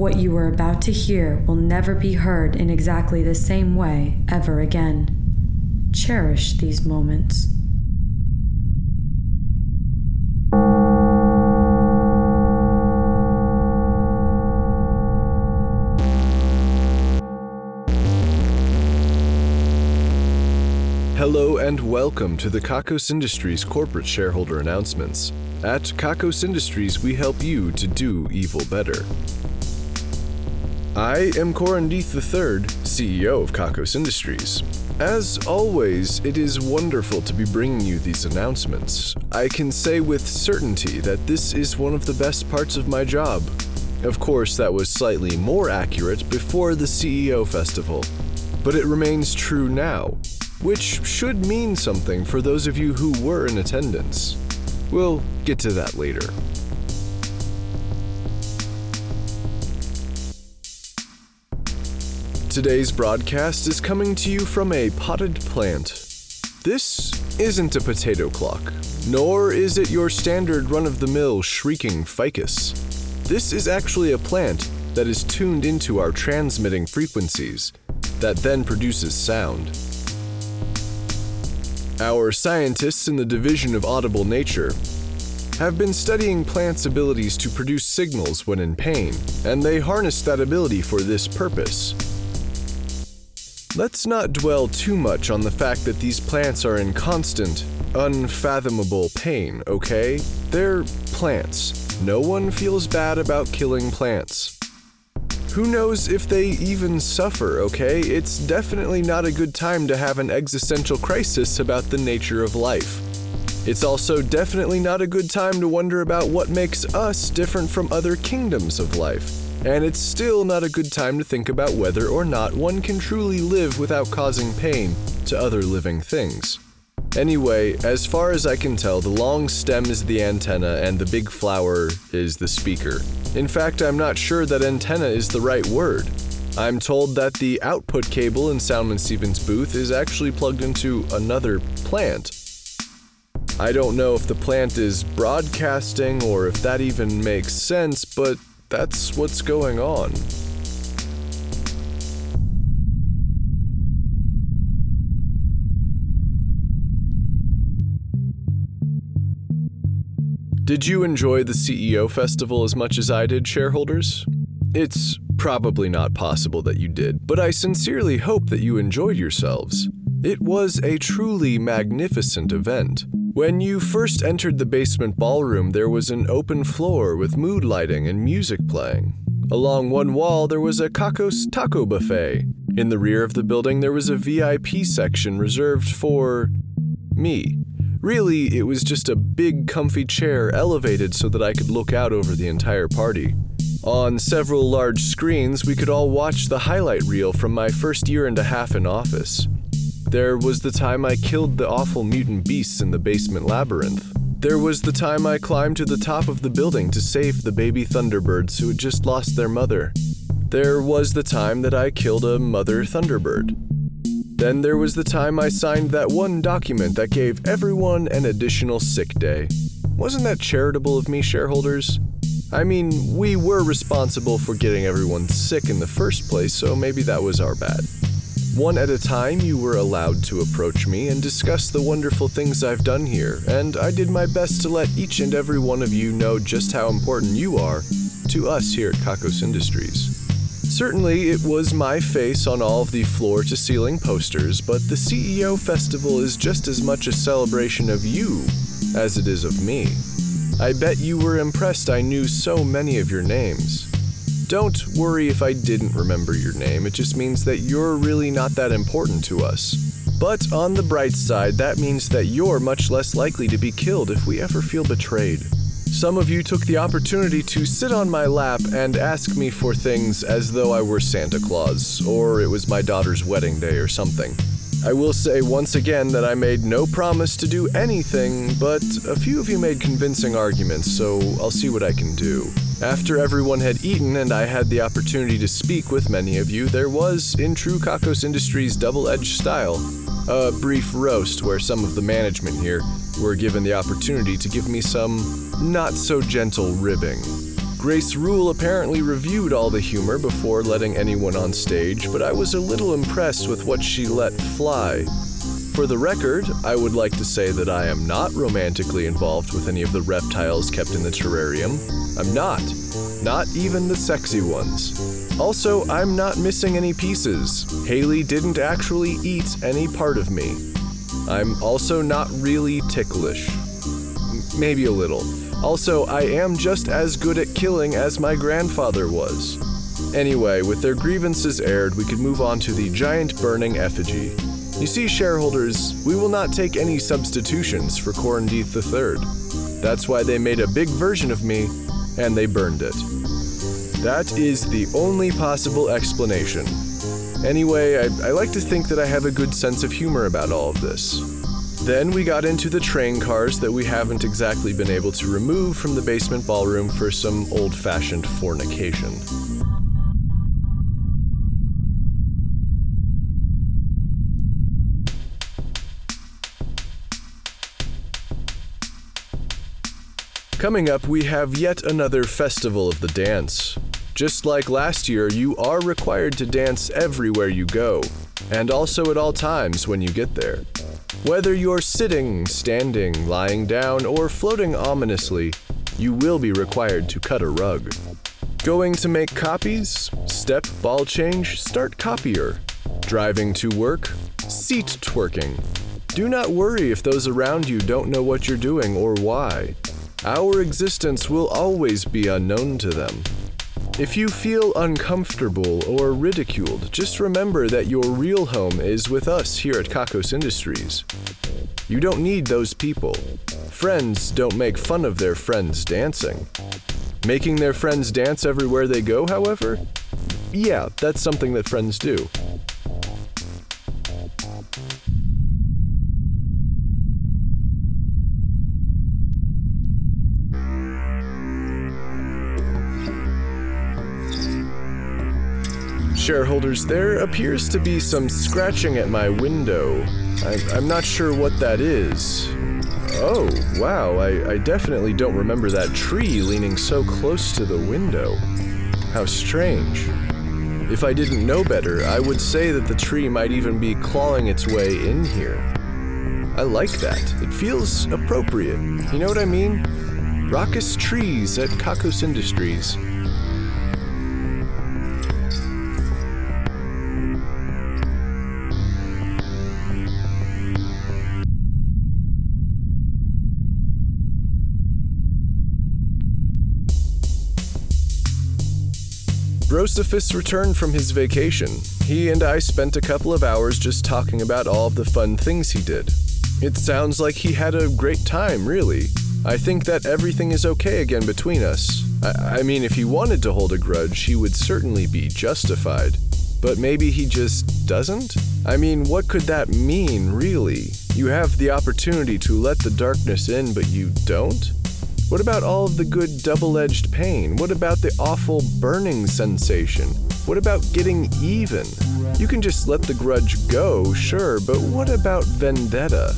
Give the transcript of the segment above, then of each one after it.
What you are about to hear will never be heard in exactly the same way ever again. Cherish these moments. Hello and welcome to the Kakos Industries corporate shareholder announcements. At Kakos Industries, we help you to do evil better. I am Corin Deth III, CEO of Kakos Industries. As always, it is wonderful to be bringing you these announcements. I can say with certainty that this is one of the best parts of my job. Of course, that was slightly more accurate before the CEO festival, but it remains true now which should mean something for those of you who were in attendance. We'll get to that later. Today's broadcast is coming to you from a potted plant. This isn't a potato clock, nor is it your standard run of the mill shrieking ficus. This is actually a plant that is tuned into our transmitting frequencies, that then produces sound. Our scientists in the Division of Audible Nature have been studying plants' abilities to produce signals when in pain, and they harness that ability for this purpose. Let's not dwell too much on the fact that these plants are in constant, unfathomable pain, okay? They're plants. No one feels bad about killing plants. Who knows if they even suffer, okay? It's definitely not a good time to have an existential crisis about the nature of life. It's also definitely not a good time to wonder about what makes us different from other kingdoms of life. And it's still not a good time to think about whether or not one can truly live without causing pain to other living things. Anyway, as far as I can tell, the long stem is the antenna and the big flower is the speaker. In fact, I'm not sure that antenna is the right word. I'm told that the output cable in Soundman Stevens' booth is actually plugged into another plant. I don't know if the plant is broadcasting or if that even makes sense, but that's what's going on. Did you enjoy the CEO Festival as much as I did, shareholders? It's probably not possible that you did, but I sincerely hope that you enjoyed yourselves. It was a truly magnificent event. When you first entered the basement ballroom, there was an open floor with mood lighting and music playing. Along one wall, there was a Kakos taco buffet. In the rear of the building, there was a VIP section reserved for me. Really, it was just a big, comfy chair elevated so that I could look out over the entire party. On several large screens, we could all watch the highlight reel from my first year and a half in office. There was the time I killed the awful mutant beasts in the basement labyrinth. There was the time I climbed to the top of the building to save the baby Thunderbirds who had just lost their mother. There was the time that I killed a mother Thunderbird. Then there was the time I signed that one document that gave everyone an additional sick day. Wasn't that charitable of me, shareholders? I mean, we were responsible for getting everyone sick in the first place, so maybe that was our bad. One at a time, you were allowed to approach me and discuss the wonderful things I've done here, and I did my best to let each and every one of you know just how important you are to us here at Kakos Industries. Certainly, it was my face on all of the floor to ceiling posters, but the CEO Festival is just as much a celebration of you as it is of me. I bet you were impressed I knew so many of your names. Don't worry if I didn't remember your name, it just means that you're really not that important to us. But on the bright side, that means that you're much less likely to be killed if we ever feel betrayed. Some of you took the opportunity to sit on my lap and ask me for things as though I were Santa Claus, or it was my daughter's wedding day or something. I will say once again that I made no promise to do anything, but a few of you made convincing arguments, so I'll see what I can do. After everyone had eaten and I had the opportunity to speak with many of you, there was, in true Kakos Industries double edged style, a brief roast where some of the management here were given the opportunity to give me some not so gentle ribbing. Grace Rule apparently reviewed all the humor before letting anyone on stage, but I was a little impressed with what she let fly. For the record, I would like to say that I am not romantically involved with any of the reptiles kept in the terrarium. I'm not. Not even the sexy ones. Also, I'm not missing any pieces. Haley didn't actually eat any part of me. I'm also not really ticklish. M- maybe a little. Also, I am just as good at killing as my grandfather was. Anyway, with their grievances aired, we could move on to the giant burning effigy. You see, shareholders, we will not take any substitutions for Corin Deth III. That's why they made a big version of me, and they burned it. That is the only possible explanation. Anyway, I, I like to think that I have a good sense of humor about all of this. Then we got into the train cars that we haven't exactly been able to remove from the basement ballroom for some old fashioned fornication. Coming up, we have yet another Festival of the Dance. Just like last year, you are required to dance everywhere you go, and also at all times when you get there. Whether you're sitting, standing, lying down, or floating ominously, you will be required to cut a rug. Going to make copies? Step, ball change, start copier. Driving to work? Seat twerking. Do not worry if those around you don't know what you're doing or why. Our existence will always be unknown to them. If you feel uncomfortable or ridiculed, just remember that your real home is with us here at Kakos Industries. You don't need those people. Friends don't make fun of their friends dancing. Making their friends dance everywhere they go, however? Yeah, that's something that friends do. Shareholders, there appears to be some scratching at my window. I, I'm not sure what that is. Oh, wow, I, I definitely don't remember that tree leaning so close to the window. How strange. If I didn't know better, I would say that the tree might even be clawing its way in here. I like that. It feels appropriate. You know what I mean? Raucous trees at Kakos Industries. Brosophus returned from his vacation. He and I spent a couple of hours just talking about all of the fun things he did. It sounds like he had a great time, really. I think that everything is okay again between us. I, I mean, if he wanted to hold a grudge, he would certainly be justified. But maybe he just doesn't? I mean, what could that mean, really? You have the opportunity to let the darkness in, but you don't? What about all of the good double edged pain? What about the awful burning sensation? What about getting even? You can just let the grudge go, sure, but what about vendetta?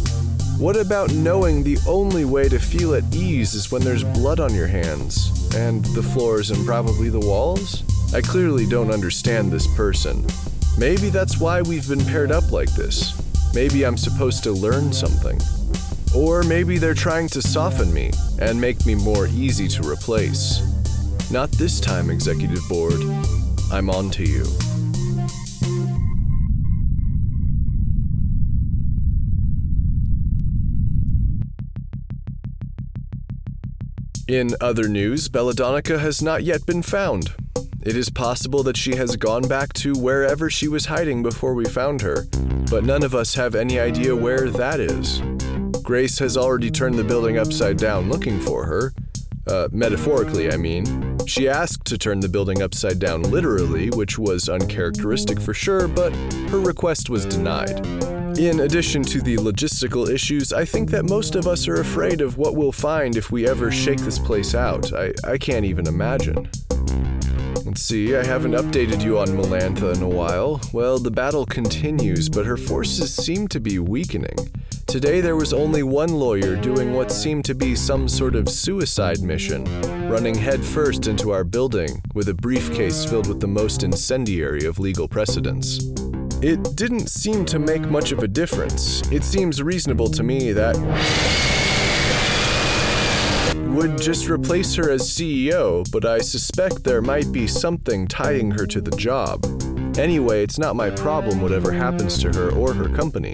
What about knowing the only way to feel at ease is when there's blood on your hands? And the floors and probably the walls? I clearly don't understand this person. Maybe that's why we've been paired up like this. Maybe I'm supposed to learn something. Or maybe they're trying to soften me and make me more easy to replace. Not this time, Executive Board. I'm on to you. In other news, Belladonna has not yet been found. It is possible that she has gone back to wherever she was hiding before we found her, but none of us have any idea where that is. Grace has already turned the building upside down looking for her. Uh, metaphorically, I mean. She asked to turn the building upside down literally, which was uncharacteristic for sure, but her request was denied. In addition to the logistical issues, I think that most of us are afraid of what we'll find if we ever shake this place out. I, I can't even imagine. Let's see, I haven't updated you on Melantha in a while. Well, the battle continues, but her forces seem to be weakening. Today there was only one lawyer doing what seemed to be some sort of suicide mission, running headfirst into our building with a briefcase filled with the most incendiary of legal precedents. It didn't seem to make much of a difference. It seems reasonable to me that would just replace her as CEO, but I suspect there might be something tying her to the job. Anyway, it's not my problem whatever happens to her or her company.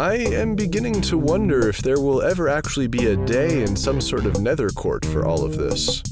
I am beginning to wonder if there will ever actually be a day in some sort of nether court for all of this.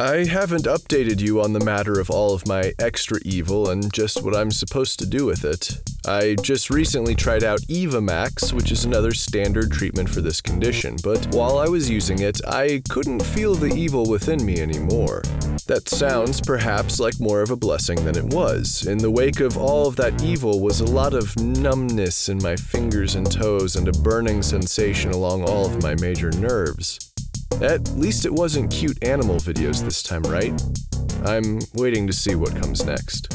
I haven't updated you on the matter of all of my extra evil and just what I'm supposed to do with it. I just recently tried out Eva Max, which is another standard treatment for this condition, but while I was using it, I couldn't feel the evil within me anymore. That sounds perhaps like more of a blessing than it was. In the wake of all of that evil was a lot of numbness in my fingers and toes and a burning sensation along all of my major nerves. At least it wasn't cute animal videos this time, right? I'm waiting to see what comes next.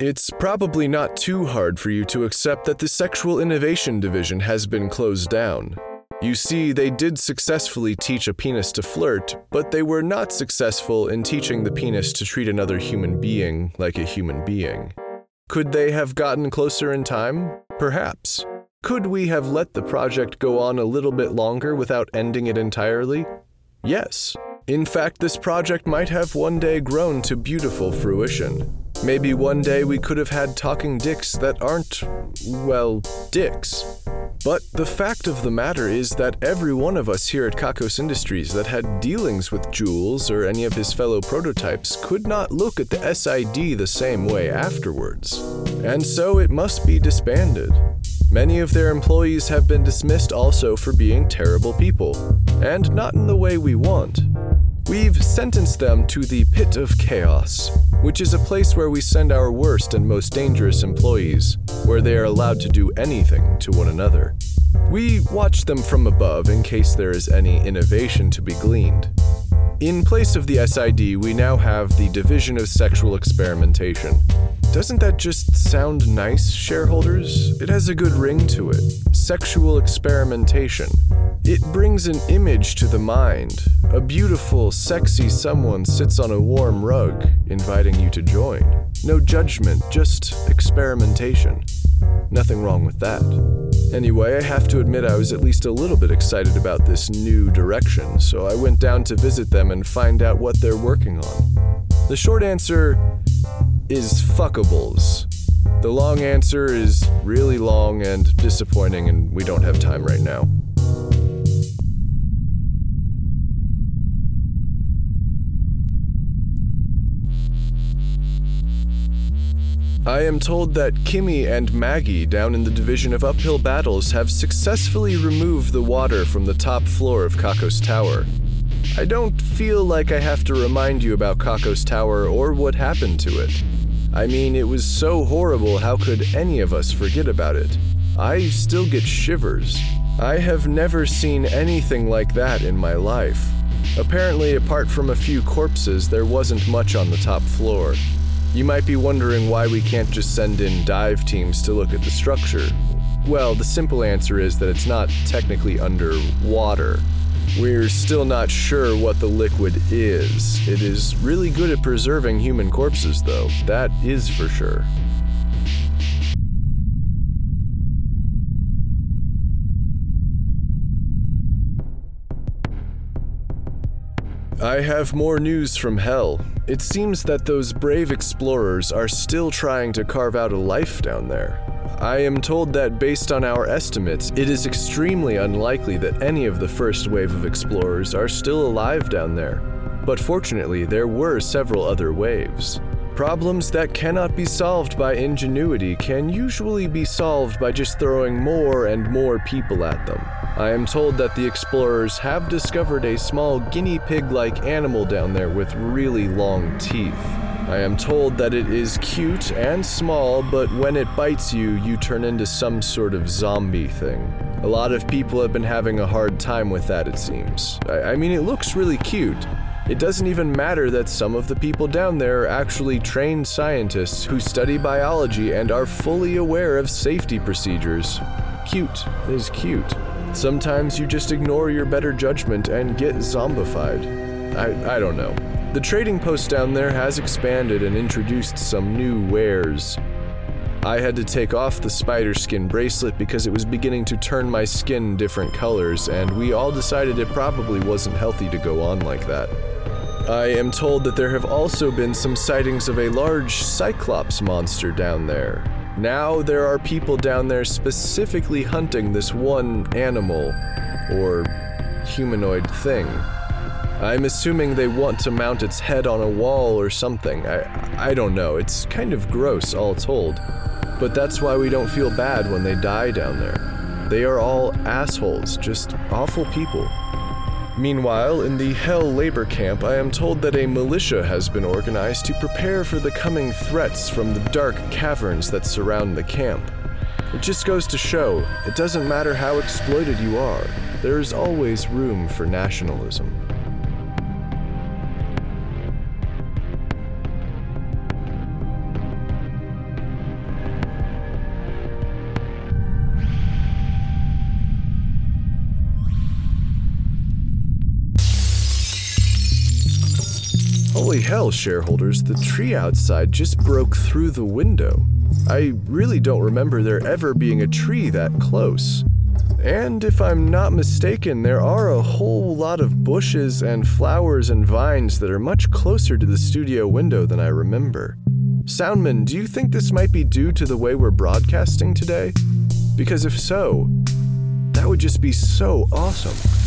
It's probably not too hard for you to accept that the Sexual Innovation Division has been closed down. You see, they did successfully teach a penis to flirt, but they were not successful in teaching the penis to treat another human being like a human being. Could they have gotten closer in time? Perhaps. Could we have let the project go on a little bit longer without ending it entirely? Yes. In fact, this project might have one day grown to beautiful fruition. Maybe one day we could have had talking dicks that aren't, well, dicks. But the fact of the matter is that every one of us here at Kakos Industries that had dealings with Jules or any of his fellow prototypes could not look at the SID the same way afterwards. And so it must be disbanded. Many of their employees have been dismissed also for being terrible people, and not in the way we want. We've sentenced them to the Pit of Chaos, which is a place where we send our worst and most dangerous employees, where they are allowed to do anything to one another. We watch them from above in case there is any innovation to be gleaned. In place of the SID, we now have the Division of Sexual Experimentation. Doesn't that just sound nice, shareholders? It has a good ring to it. Sexual experimentation. It brings an image to the mind. A beautiful, sexy someone sits on a warm rug, inviting you to join. No judgment, just experimentation. Nothing wrong with that. Anyway, I have to admit I was at least a little bit excited about this new direction, so I went down to visit them and find out what they're working on. The short answer is fuckables. The long answer is really long and disappointing, and we don't have time right now. I am told that Kimmy and Maggie down in the Division of Uphill Battles have successfully removed the water from the top floor of Kakos Tower. I don't feel like I have to remind you about Kakos Tower or what happened to it. I mean, it was so horrible, how could any of us forget about it? I still get shivers. I have never seen anything like that in my life. Apparently, apart from a few corpses, there wasn't much on the top floor. You might be wondering why we can't just send in dive teams to look at the structure. Well, the simple answer is that it's not technically underwater. We're still not sure what the liquid is. It is really good at preserving human corpses, though, that is for sure. I have more news from Hell. It seems that those brave explorers are still trying to carve out a life down there. I am told that based on our estimates, it is extremely unlikely that any of the first wave of explorers are still alive down there. But fortunately, there were several other waves. Problems that cannot be solved by ingenuity can usually be solved by just throwing more and more people at them. I am told that the explorers have discovered a small guinea pig like animal down there with really long teeth. I am told that it is cute and small, but when it bites you, you turn into some sort of zombie thing. A lot of people have been having a hard time with that, it seems. I, I mean, it looks really cute. It doesn't even matter that some of the people down there are actually trained scientists who study biology and are fully aware of safety procedures. Cute is cute. Sometimes you just ignore your better judgment and get zombified. I, I don't know. The trading post down there has expanded and introduced some new wares. I had to take off the spider skin bracelet because it was beginning to turn my skin different colors, and we all decided it probably wasn't healthy to go on like that. I am told that there have also been some sightings of a large Cyclops monster down there. Now there are people down there specifically hunting this one animal, or humanoid thing. I'm assuming they want to mount its head on a wall or something. I, I don't know, it's kind of gross, all told. But that's why we don't feel bad when they die down there. They are all assholes, just awful people. Meanwhile, in the Hell labor camp, I am told that a militia has been organized to prepare for the coming threats from the dark caverns that surround the camp. It just goes to show, it doesn't matter how exploited you are, there is always room for nationalism. Holy hell, shareholders, the tree outside just broke through the window. I really don't remember there ever being a tree that close. And if I'm not mistaken, there are a whole lot of bushes and flowers and vines that are much closer to the studio window than I remember. Soundman, do you think this might be due to the way we're broadcasting today? Because if so, that would just be so awesome.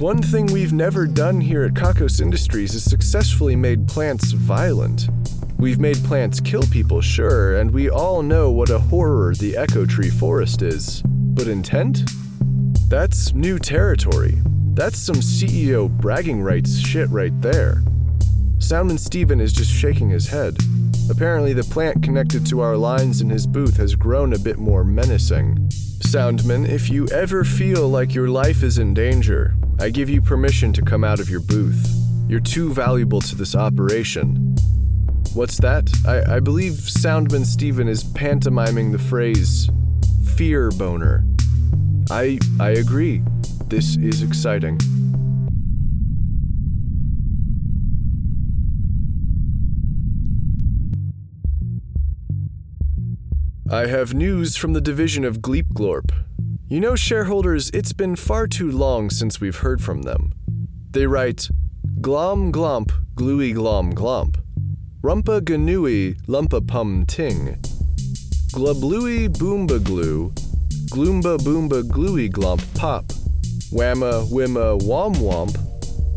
One thing we've never done here at Kakos Industries is successfully made plants violent. We've made plants kill people, sure, and we all know what a horror the Echo Tree Forest is. But intent? That's new territory. That's some CEO bragging rights shit right there. Soundman Steven is just shaking his head. Apparently, the plant connected to our lines in his booth has grown a bit more menacing. Soundman, if you ever feel like your life is in danger, I give you permission to come out of your booth. You're too valuable to this operation. What's that? I, I believe Soundman Steven is pantomiming the phrase fear boner. I I agree. This is exciting. I have news from the division of Gleepglorp. You know, shareholders, it's been far too long since we've heard from them. They write Glom glomp, gluey glom glomp. Rumpa ganui, lumpa pum ting. Glubluey boomba glue, gloomba boomba gluey glomp pop. Whamma wimma wom womp,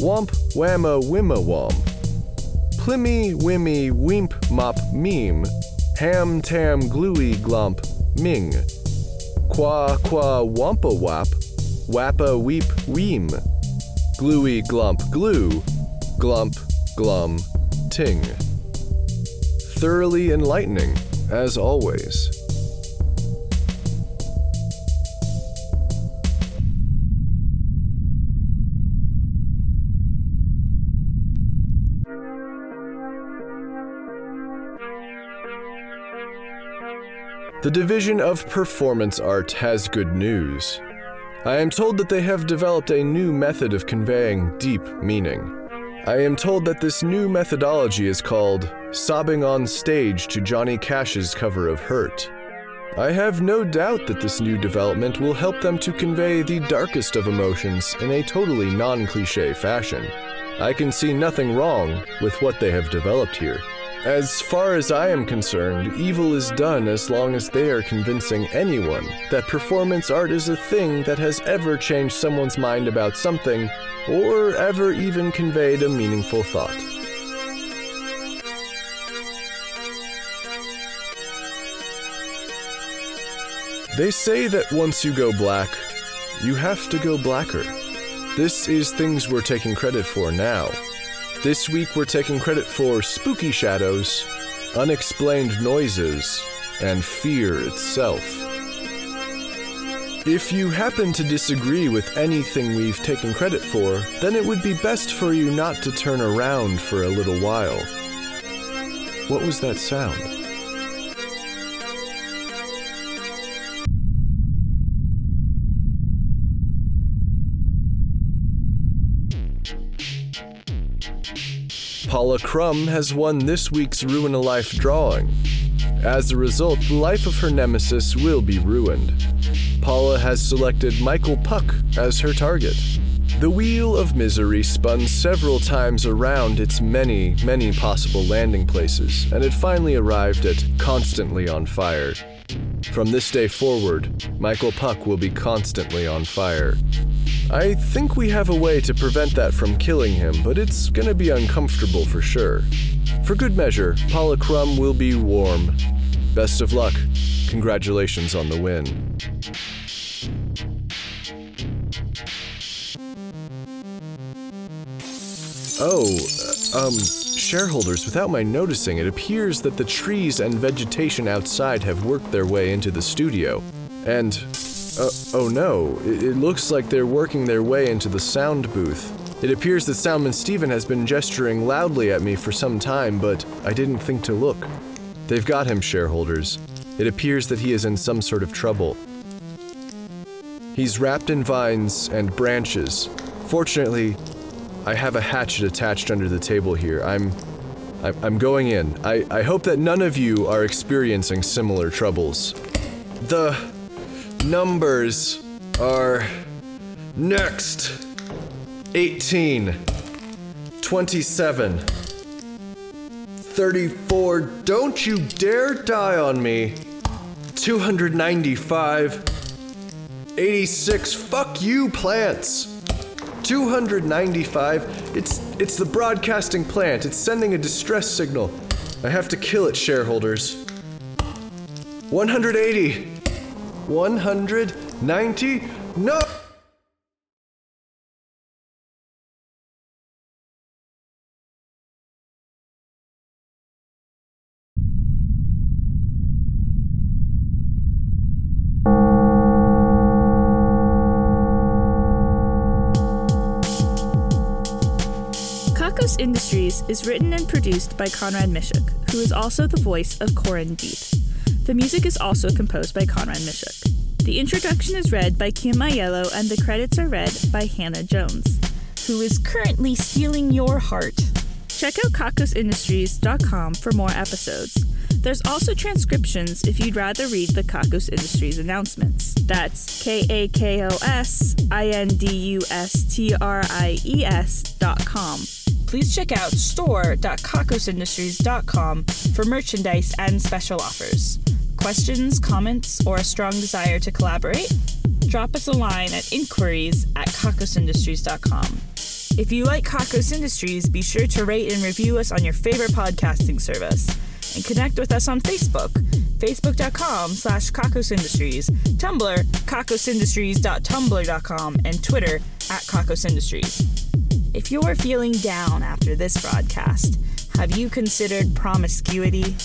womp whamma wimma womp. Plimmy wimmy weemp mop meme, ham tam gluey glomp ming. Qua qua wampa wap, wappa weep weem. Gluey glump glue, glump glum ting. Thoroughly enlightening, as always. The Division of Performance Art has good news. I am told that they have developed a new method of conveying deep meaning. I am told that this new methodology is called sobbing on stage to Johnny Cash's cover of Hurt. I have no doubt that this new development will help them to convey the darkest of emotions in a totally non cliche fashion. I can see nothing wrong with what they have developed here. As far as I am concerned, evil is done as long as they are convincing anyone that performance art is a thing that has ever changed someone's mind about something, or ever even conveyed a meaningful thought. They say that once you go black, you have to go blacker. This is things we're taking credit for now. This week we're taking credit for spooky shadows, unexplained noises, and fear itself. If you happen to disagree with anything we've taken credit for, then it would be best for you not to turn around for a little while. What was that sound? Paula Crumb has won this week's Ruin a Life drawing. As a result, the life of her nemesis will be ruined. Paula has selected Michael Puck as her target. The wheel of misery spun several times around its many, many possible landing places, and it finally arrived at constantly on fire. From this day forward, Michael Puck will be constantly on fire. I think we have a way to prevent that from killing him, but it's gonna be uncomfortable for sure. For good measure, Paula Crumb will be warm. Best of luck. Congratulations on the win. Oh, uh, um, shareholders, without my noticing, it appears that the trees and vegetation outside have worked their way into the studio. And, uh, oh no, it, it looks like they're working their way into the sound booth. It appears that Soundman Steven has been gesturing loudly at me for some time, but I didn't think to look. They've got him, shareholders. It appears that he is in some sort of trouble. He's wrapped in vines and branches. Fortunately, I have a hatchet attached under the table here. I'm I'm, I'm going in. I, I hope that none of you are experiencing similar troubles. The numbers are next 18, 27, 34. Don't you dare die on me. 295, 86. Fuck you, plants. 295. It's it's the broadcasting plant. It's sending a distress signal. I have to kill it, shareholders. 180. 190. No. Kakos Industries is written and produced by Conrad Mishuk, who is also the voice of Corin Deth. The music is also composed by Conrad Mishuk. The introduction is read by Kim Aiello and the credits are read by Hannah Jones. who is currently stealing your heart. Check out kakosindustries.com for more episodes. There's also transcriptions if you'd rather read the Kakos Industries announcements. That's K A K O S I N D U S T R I E S dot com. Please check out store.kakosindustries.com for merchandise and special offers. Questions, comments, or a strong desire to collaborate? Drop us a line at inquiries at kakosindustries.com. If you like Kakos Industries, be sure to rate and review us on your favorite podcasting service. And connect with us on Facebook, facebook.com slash Kakos Industries, Tumblr, kakosindustries.tumblr.com, and Twitter at Kakos Industries. If you're feeling down after this broadcast, have you considered promiscuity?